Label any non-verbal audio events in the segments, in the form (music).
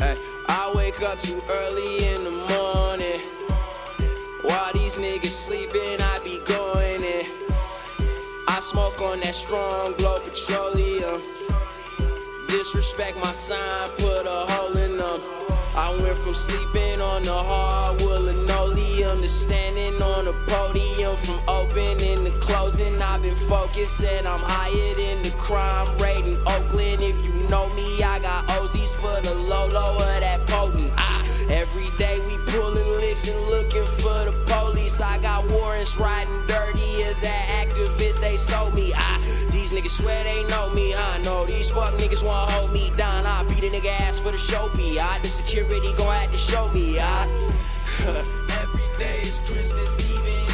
Hey, I wake up too early in the morning. While these niggas sleeping, I be going in. I smoke on that strong glow petroleum. Disrespect my sign, put a hole in them. I went from sleeping on the hardwood linoleum to standing on a podium. From opening to closing, I've been focused and I'm higher than the crime rate in Oakland. If you know me, I got For the low low of that potent. Ah, every day we pulling licks and looking for the police. I got warrants riding dirty as that activist they sold me. Ah, these niggas swear they know me. I know these fuck niggas wanna hold me down. I beat a nigga ass for the show me. I the security gon' have to show me. I (laughs) every day is Christmas Eve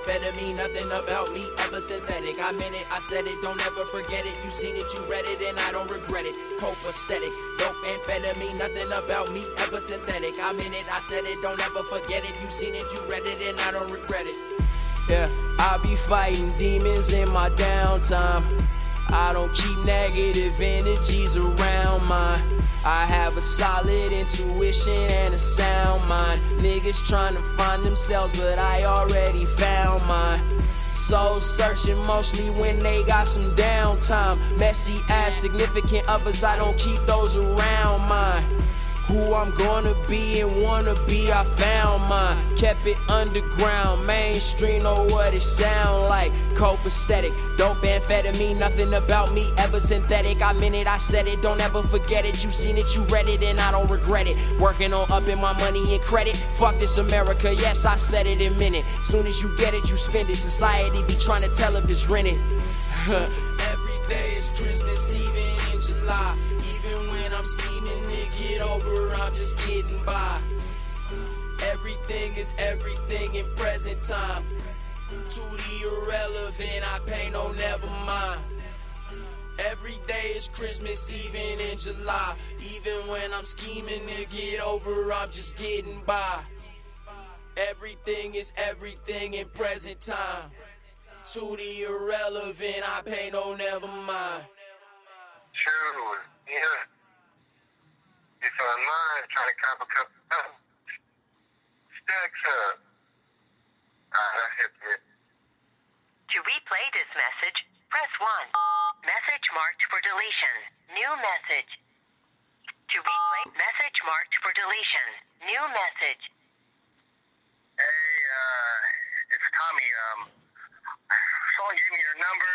dope amphetamine, nothing about me ever synthetic. I meant it, I said it, don't ever forget it. You seen it, you read it, and I don't regret it. Copacetic, dope amphetamine, nothing about me ever synthetic. I meant it, I said it, don't ever forget it. You seen it, you read it, and I don't regret it. Yeah, I be fighting demons in my downtime. I don't keep negative energies around mine. I have a solid intuition and a sound mind. Niggas trying to find themselves, but I already found. Soul searching mostly when they got some downtime. Messy ass, significant others, I don't keep those around mine. Who I'm gonna be and wanna be, I found mine. Kept it underground, mainstream, know what it sound like. Copacetic, don't amphetamine, nothing about me ever synthetic. I meant it, I said it, don't ever forget it. You seen it, you read it, and I don't regret it. Working on upping my money and credit. Fuck this America, yes, I said it in minute. Soon as you get it, you spend it. Society be trying to tell if it's rented. (laughs) Every day is Christmas Eve in July. I'm scheming to get over, I'm just getting by. Everything is everything in present time. To the irrelevant, I pay no never mind. Every day is Christmas even in July. Even when I'm scheming to get over, I'm just getting by. Everything is everything in present time. To the irrelevant, I pay no never mind. True. Yeah. I'm trying to cop a couple of stacks up. Alright, that's it. To replay this message, press 1. Message marked for deletion. New message. To replay message marked for deletion. New message. Hey, uh, it's Tommy. Um, someone gave me your number,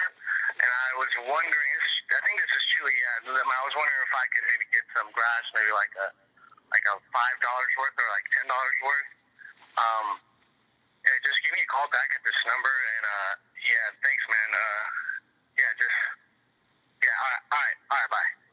and I was wondering. I think this is Chuuwee. Yeah, I was wondering if I could maybe get some grass, maybe like a like a five dollars worth or like ten dollars worth. Um, yeah, just give me a call back at this number, and uh, yeah, thanks, man. Uh, yeah, just yeah. All right, all right, all right. Bye.